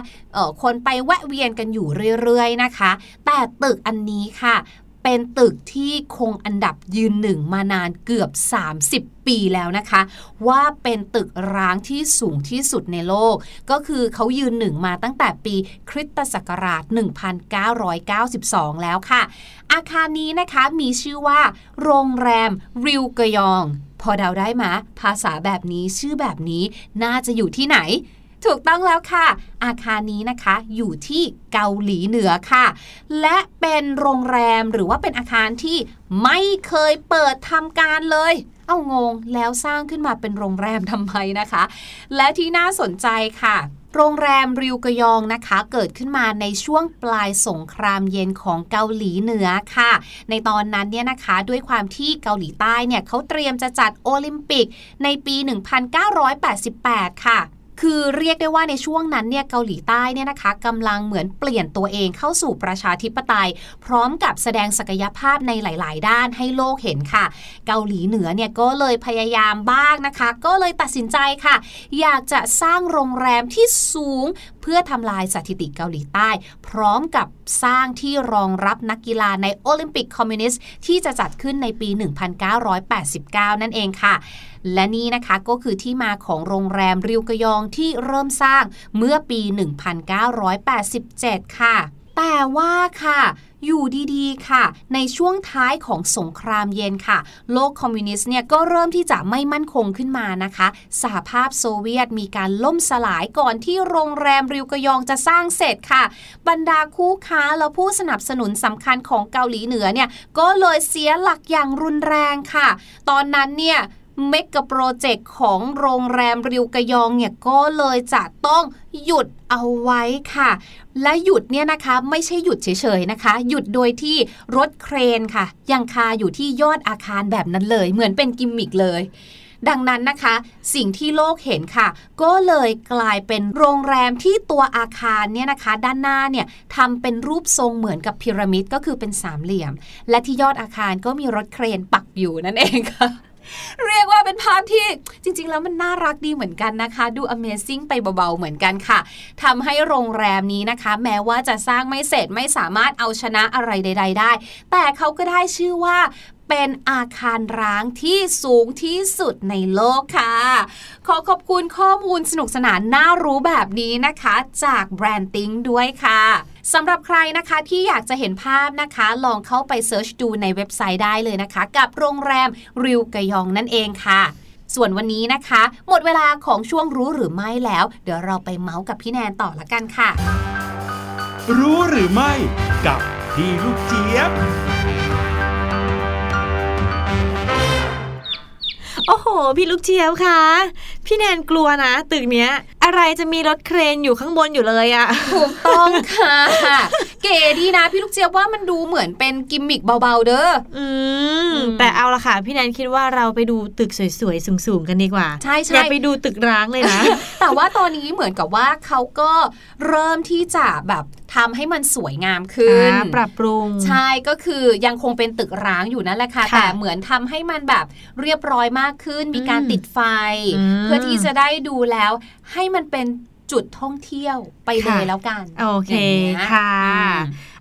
คนไปแวะเวียนกันอยู่เรื่อยๆนะคะ แต่ตึกอันนี้ค่ะ เป็นตึกที่คงอันดับยืนหนึ่งมานานเกือบ 30 ปีแล้วนะคะ ว่าเป็นตึกร้างที่สูงที่สุดในโลก ก็คือเขายืนหนึ่งมาตั้งแต่ปีคริสตศักราช 1992 แล้วค่ะ อาคารนี้นะคะมีชื่อว่า โรงแรมริวกยอง พอเดาได้ไหมภาษาแบบนี้ชื่อแบบนี้น่าจะอยู่ที่ไหน ถูกต้องแล้วค่ะ อาคารนี้นะคะอยู่ที่เกาหลีเหนือค่ะ และเป็นโรงแรมหรือว่าเป็นอาคารที่ไม่เคยเปิดทำการเลย เอางงแล้วสร้างขึ้นมาเป็นโรงแรมทำไมนะคะ และที่น่าสนใจค่ะโรงแรมริวกยองนะคะ เกิดขึ้นมาในช่วงปลายสงครามเย็นของเกาหลีเหนือค่ะ ในตอนนั้นเนี่ยนะคะด้วยความที่เกาหลีใต้เนี่ยเขาเตรียมจะจัดโอลิมปิกในปี 1988 ค่ะ คือเรียกได้ว่าในช่วงนั้นเนี่ยเกาหลีใต้เนี่ยนะคะกำลังเหมือนเปลี่ยนตัวเองเข้าสู่ประชาธิปไตย พร้อมกับแสดงศักยภาพในหลาย ๆ ด้านให้โลกเห็นค่ะ เกาหลีเหนือเนี่ยก็เลยพยายามบ้างนะคะ ก็เลยตัดสินใจค่ะ อยากจะสร้างโรงแรมที่สูง เพื่อทำลายสถิติเกาหลีใต้ พร้อมกับ สร้างที่รองรับนักกีฬาในโอลิมปิกคอมมิวนิสต์ที่จะจัดขึ้นในปี 1989 นั่นเองค่ะ และนี่นะคะก็คือที่มาของโรงแรมริวกยองที่เริ่มสร้างเมื่อปี 1987 ค่ะ แต่ว่าค่ะ อยู่ดีๆ ค่ะ ในช่วงท้ายของสงครามเย็นค่ะ โลกคอมมิวนิสต์เนี่ยก็เริ่มที่จะไม่มั่นคงขึ้นมานะคะ สหภาพโซเวียตมีการล่มสลายก่อนที่โรงแรมริวกยองจะสร้างเสร็จค่ะ บรรดาคู่ค้าและผู้สนับสนุนสำคัญของเกาหลีเหนือเนี่ยก็เลยเสียหลักอย่างรุนแรงค่ะ ตอนนั้นเนี่ย เมกะโปรเจกต์ของโรงแรมริวกะยองเนี่ยก็เลยจะต้องหยุดเอาไว้ค่ะ และหยุดเนี่ยนะคะไม่ใช่หยุดเฉยๆนะคะ หยุดโดยที่รถเครนค่ะ ยังคาอยู่ที่ยอดอาคารแบบนั้นเลย เหมือนเป็นกิมมิกเลยดังนั้นนะคะ สิ่งที่โลกเห็นค่ะ ก็เลยกลายเป็นโรงแรมที่ตัวอาคารเนี่ยนะคะ ด้านหน้าเนี่ยทำเป็นรูปทรงเหมือนกับพีระมิดก็คือเป็นสามเหลี่ยม และที่ยอดอาคารก็มีรถเครนปักอยู่นั่นเองค่ะ เรียกาพที่จริง ๆ แล้วมันน่ารักดีเหมือนกันนะคะ ดู Amazing ไปเบาๆเหมือนกันค่ะทำให้โรงแรมนี้นะคะ แม้ว่าจะสร้างไม่เสร็จไม่สามารถเอาชนะอะไรใด ๆ ได้ แต่เขาก็ได้ชื่อว่าเป็นอาคารร้างที่สูงที่สุดในโลกค่ะ ขอขอบคุณข้อมูลสนุกสนานน่ารู้แบบนี้นะคะ จาก branding ด้วยค่ะ สำหรับใครนะคะที่อยากจะเห็นภาพนะคะ ลองเข้าไป search ดูในเว็บไซต์ได้เลยนะคะ กับโรงแรมริวกยองนั่นเองค่ะส่วนวันนี้นะคะ หมดเวลาของช่วงรู้หรือไม่แล้ว เดี๋ยวเราไปเม้าท์กับพี่แนนต่อละกันค่ะ รู้หรือไม่กับพี่ลูกเจี๊ยบ โอ้โห พี่ลูกเจี๊ยบคะพี่แนนกลัวนะ ตึกเนี้ย อะไรจะมีรถเครนอยู่ข้างบนอยู่เลยอะถูกต้องค่ะ เก๋ดีนะ พี่ลูกเจี๊ยบว่ามันดูเหมือนเป็นกิมมิกเบาๆเด้ออืมอืมแต่เอาละค่ะ พี่แนนคิดว่าเราไปดูตึกสวยๆสูงๆกันดีกว่าใช่ใช่อย่าไปดูตึกร้างเลยนะ แต่ว่าตอนนี้เหมือนกับว่าเขาก็เริ่มที่จะแบบ ทำให้มันสวยงามขึ้น ปรับปรุง ใช่ก็คือยังคงเป็นตึกร้างอยู่นั่นแหละค่ะ แต่เหมือนทำให้มันแบบเรียบร้อยมากขึ้น มีการติดไฟ เพื่อที่จะได้ดูแล้ว ให้มันเป็นจุดท่องเที่ยวไปเลยแล้วกัน โอเคค่ะ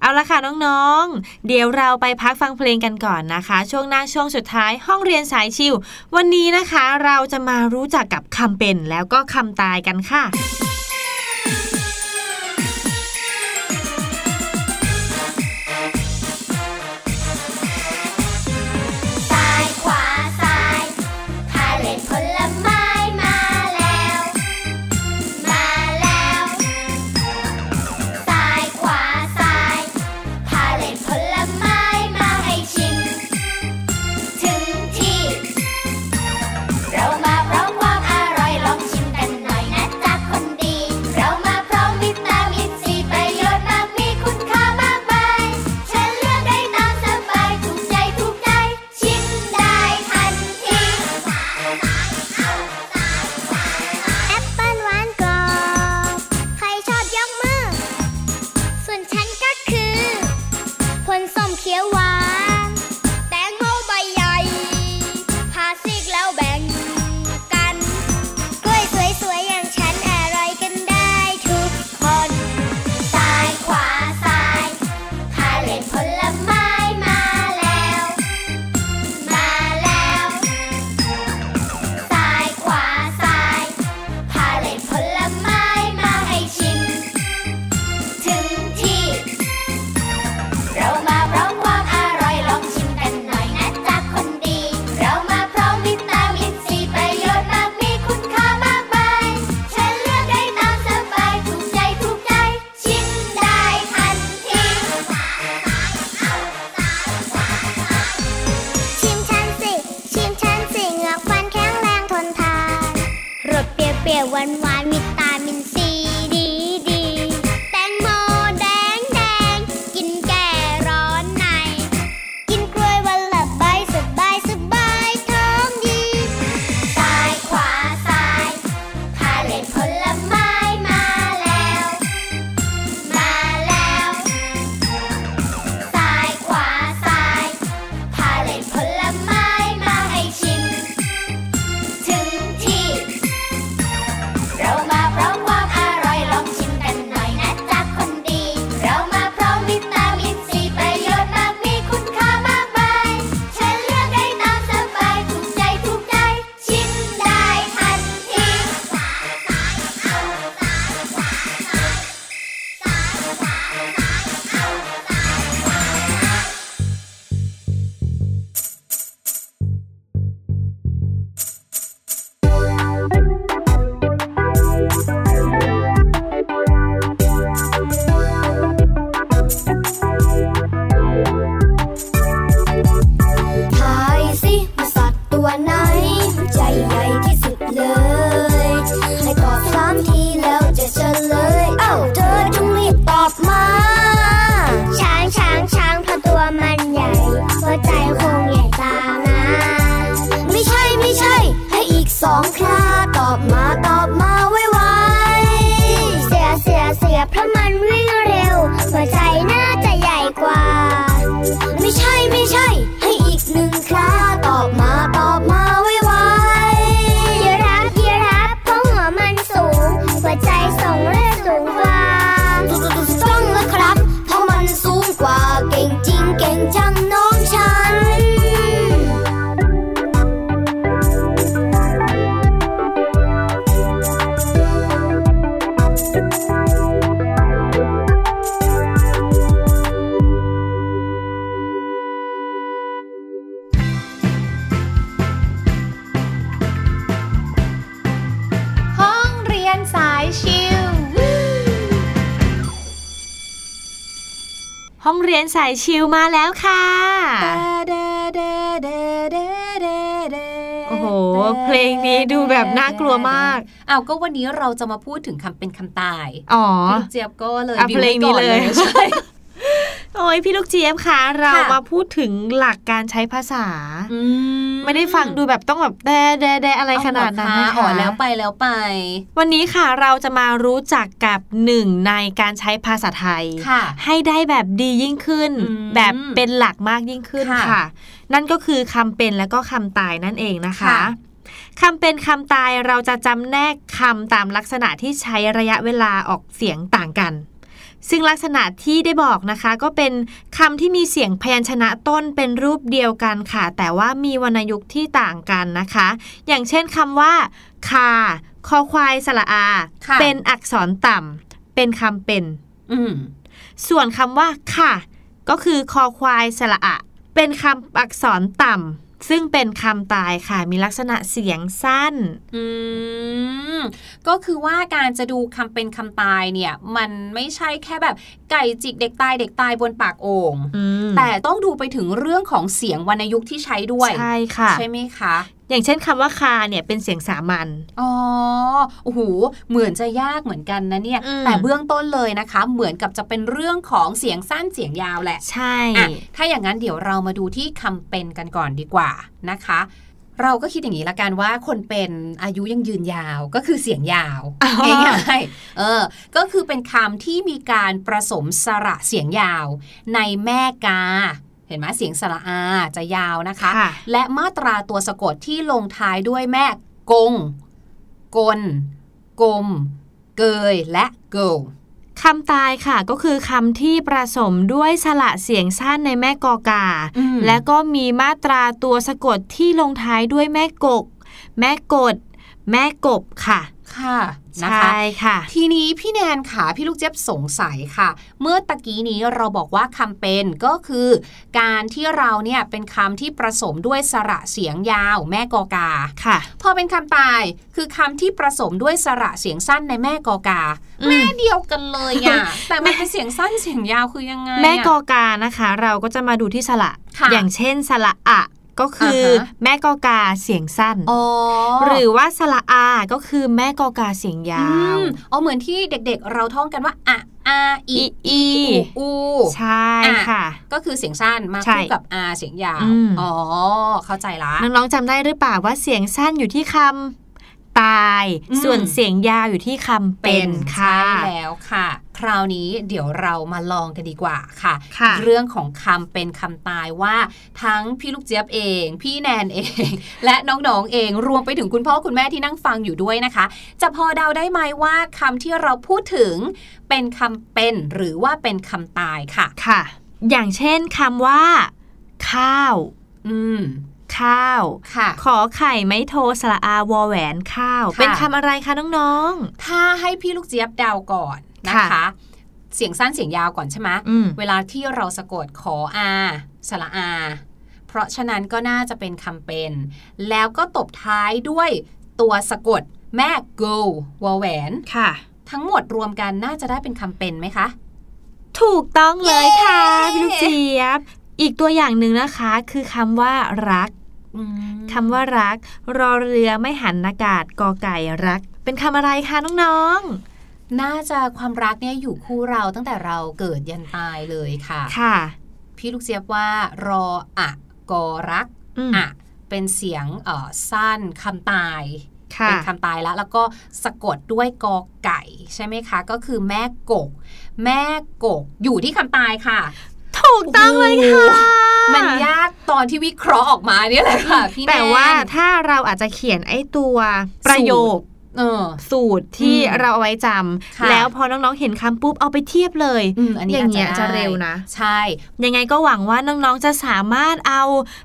เอาละค่ะน้องๆ เดี๋ยวเราไปพักฟังเพลงกันก่อนนะคะ ช่วงหน้าช่วงสุดท้ายห้องเรียนสายชิว วันนี้นะคะเราจะมารู้จักกับคำเป็นแล้วก็คำตายกันค่ะ ห้องเรียนสายชิลมาแล้วค่ะโอ้โห เพลงนี้ดูแบบน่ากลัวมากเอาก็วันนี้เราจะมาพูดถึงคำเป็นคำตาย อ๋อเจี๊ยบก็เลยเพลงนี้เลยใช่ โอ้ยพี่ลูกเจี๊ยบคะเรามาพูดถึงหลักการใช้ภาษาไม่ได้ฟังดูแบบต้องแบบแด่แด่แดอะไรขนาดนั้นนะอ๋อแล้วไปแล้วไป วันนี้ค่ะเราจะมารู้จักกับหนึ่งในการใช้ภาษาไทยให้ได้แบบดียิ่งขึ้น แบบเป็นหลักมากยิ่งขึ้นค่ะ นั่นก็คือคำเป็นและก็คำตายนั่นเองนะคะคำเป็นคำตายเราจะจำแนกคำตามลักษณะที่ใช้ระยะเวลาออกเสียงต่างกัน ซึ่งลักษณะที่ได้บอกนะคะก็เป็นคำที่มีเสียงพยัญชนะต้นเป็นรูปเดียวกันค่ะ แต่ว่ามีวรรณยุกต์ที่ต่างกันนะคะ อย่างเช่นคำว่า คา คอควายสระอาค่ะเป็นอักษรต่ำเป็นคำเป็นอืมส่วนคำว่า ค่ะ ก็คือคอควายสระอะ เป็นคำอักษรต่ำ ซึ่งเป็นคำตายค่ะมีลักษณะเสียงสั้น อืม ก็คือว่าการจะดูคำเป็นคำตายเนี่ย มันไม่ใช่แค่แบบไก่จิกเด็กตายเด็กตายบนปากโอ่งอืมแต่ต้องดูไปถึงเรื่องของเสียงวรรณยุกต์ที่ใช้ด้วย ใช่ค่ะ ใช่ไหมคะ อย่างเช่นคำว่าคาเนี่ยเป็นเสียงสามัญ อ๋อ โอ้โห เหมือนจะยากเหมือนกันนะเนี่ยอืมแต่เบื้องต้นเลยนะคะ เหมือนกับจะเป็นเรื่องของเสียงสั้นเสียงยาวแหละ ใช่อะถ้าอย่างนั้นเดี๋ยวเรามาดูที่คำเป็นกันก่อนดีกว่านะคะเราก็คิดอย่างนี้ละกันว่าคนเป็นอายุยังยืนยาวก็คือเสียงยาวอ๋อง่ายๆเออ ก็คือเป็นคำที่มีการประสมสระเสียงยาว ในแม่กา เห็นไหมเสียงสระอาจะยาวนะคะค่ะและมาตราตัวสะกดที่ลงท้ายด้วยแม่กง กล กลม เกย และเกลคำตายค่ะก็คือคำที่ประสมด้วยสระเสียงสั้นในแม่กอกาอืมและก็มีมาตราตัวสะกดที่ลงท้ายด้วยแม่กก แม่กด แม่กบค่ะ ค่ะ นะคะ ใช่ค่ะ ทีนี้พี่แนนค่ะ พี่ลูกเจี๊ยบสงสัยค่ะ เมื่อตะกี้นี้เราบอกว่าคำเป็นก็คือ การที่เราเนี่ยเป็นคำที่ประสมด้วยสระเสียงยาวแม่กอกาค่ะ พอเป็นคำตายคือคำที่ประสมด้วยสระเสียงสั้นในแม่กอกาอืมแม่เดียวกันเลยอะแต่มันเป็นเสียงสั้นเสียงยาวคือยังไงอะแม่กอกานะคะ เราก็จะมาดูที่สระค่ะอย่างเช่นสระอะ ก็คือออฮะแม่กอกาเสียงสั้นอ๋อหรือว่าสระอา ก็คือแม่กอกาเสียงยาวอืมอ๋อเหมือนที่เด็กๆ เราท่องกันว่าอะอาอีอีอีอูใช่อะค่ะ ก็คือเสียงสั้นมาใช่คู่กับอาเสียงยาวอืมอ๋อเข้าใจละน้องๆจำได้หรือเปล่าว่าเสียงสั้นอยู่ที่คำ ตายอืมส่วนเสียงยาวอยู่ที่คำเป็นค่ะใช่แล้วค่ะ คราวนี้เดี๋ยวเรามาลองกันดีกว่าค่ะค่ะเรื่องของคำเป็นคำตายว่า ทั้งพี่ลูกเจี๊ยบเอง พี่แนนเอง และน้องๆเองรวมไปถึงคุณพ่อคุณแม่ที่นั่งฟังอยู่ด้วยนะคะ จะพอเดาได้ไหมว่าคำที่เราพูดถึงเป็นคำเป็นหรือว่าเป็นคำตายค่ะค่ะ อย่างเช่นคำว่า ข้าว อืม ข้าวค่ะขอไข่ไม้โทสระอาวอแหวนข้าวค่ะเป็นคำอะไรคะน้องถ้าให้พี่ลูกเจี๊ยบเดาก่อนนะคะค่ะเสียงสั้นเสียงยาวก่อนใช่ไหมอืมเวลาที่เราสะกดขออาสระอา เพราะฉะนั้นก็น่าจะเป็นคำเป็น แล้วก็ตบท้ายด้วยตัวสะกดแม่ go วอแหวนๆค่ะ ทั้งหมดรวมกันน่าจะได้เป็นคำเป็นไหมคะถูกต้องเลยค่ะเย้พี่ลูกเจี๊ยบ อีกตัวอย่างหนึ่งนะคะคือคำว่ารักอืมคำว่ารัก รอเรือไม่หันอากาศกอไก่รัก เป็นคำอะไรคะน้องน่าจะความรักเนี่ยอยู่คู่เราตั้งแต่เราเกิดยันตายเลยค่ะๆค่ะ พี่ลูกเจี๊ยบว่ารออะกอรักอืมอะเป็นเสียงเอ่อสั้นคำตายค่ะเป็นคำตายแล้ว แล้วก็สะกดด้วยกอไก่ใช่ไหมคะ ก็คือแม่กก แม่กกอยู่ที่คำตายค่ะ ถูกต้องเลยค่ะ มันยากตอนที่วิเคราะห์ออกมาเนี่ยแหละค่ะพี่แนนแต่ว่าถ้าเราอาจจะเขียนไอ้ตัวประโยคเออ สูตรที่อืมเราเอาไว้จค่ะำแล้วพอน้องๆเห็นคำปุ๊บเอาไปเทียบเลยอืมอันนี้อย่างเงี้ยอาจจะได้เร็วนะ ใช่ ยังไงก็หวังว่าน้องๆจะสามารถเอา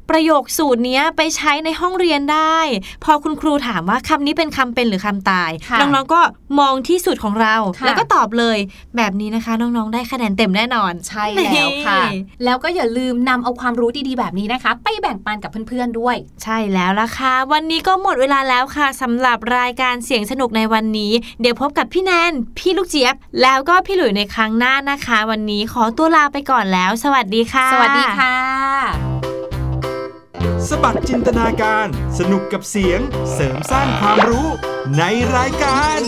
ประโยคสูตรเนี้ยไปใช้ในห้องเรียนได้ พอคุณครูถามว่าคำนี้เป็นคำเป็นหรือคำตายค่ะน้องๆก็มองที่สูตรของเราค่ะแล้วก็ตอบเลยแบบนี้นะคะ น้องๆได้คะแนนเต็มแน่นอน ใช่แล้วค่ะนี่แล้วก็อย่าลืมนำเอาความรู้ดีๆแบบนี้นะคะ ไปแบ่งปันกับเพื่อนๆด้วย ใช่แล้วล่ะค่ะ วันนี้ก็หมดเวลาแล้วค่ะสำหรับรายการเสียงสนุกในวันนี้ เดี๋ยวพบกับพี่แนน พี่ลูกเจี๊ยบ แล้วก็พี่หลุยในครั้งหน้านะคะ วันนี้ขอตัวลาไปก่อนแล้ว สวัสดีค่ะ สวัสดีค่ะ สบัดจินตนาการ สนุกกับเสียง เสริมสร้างความรู้ในรายการ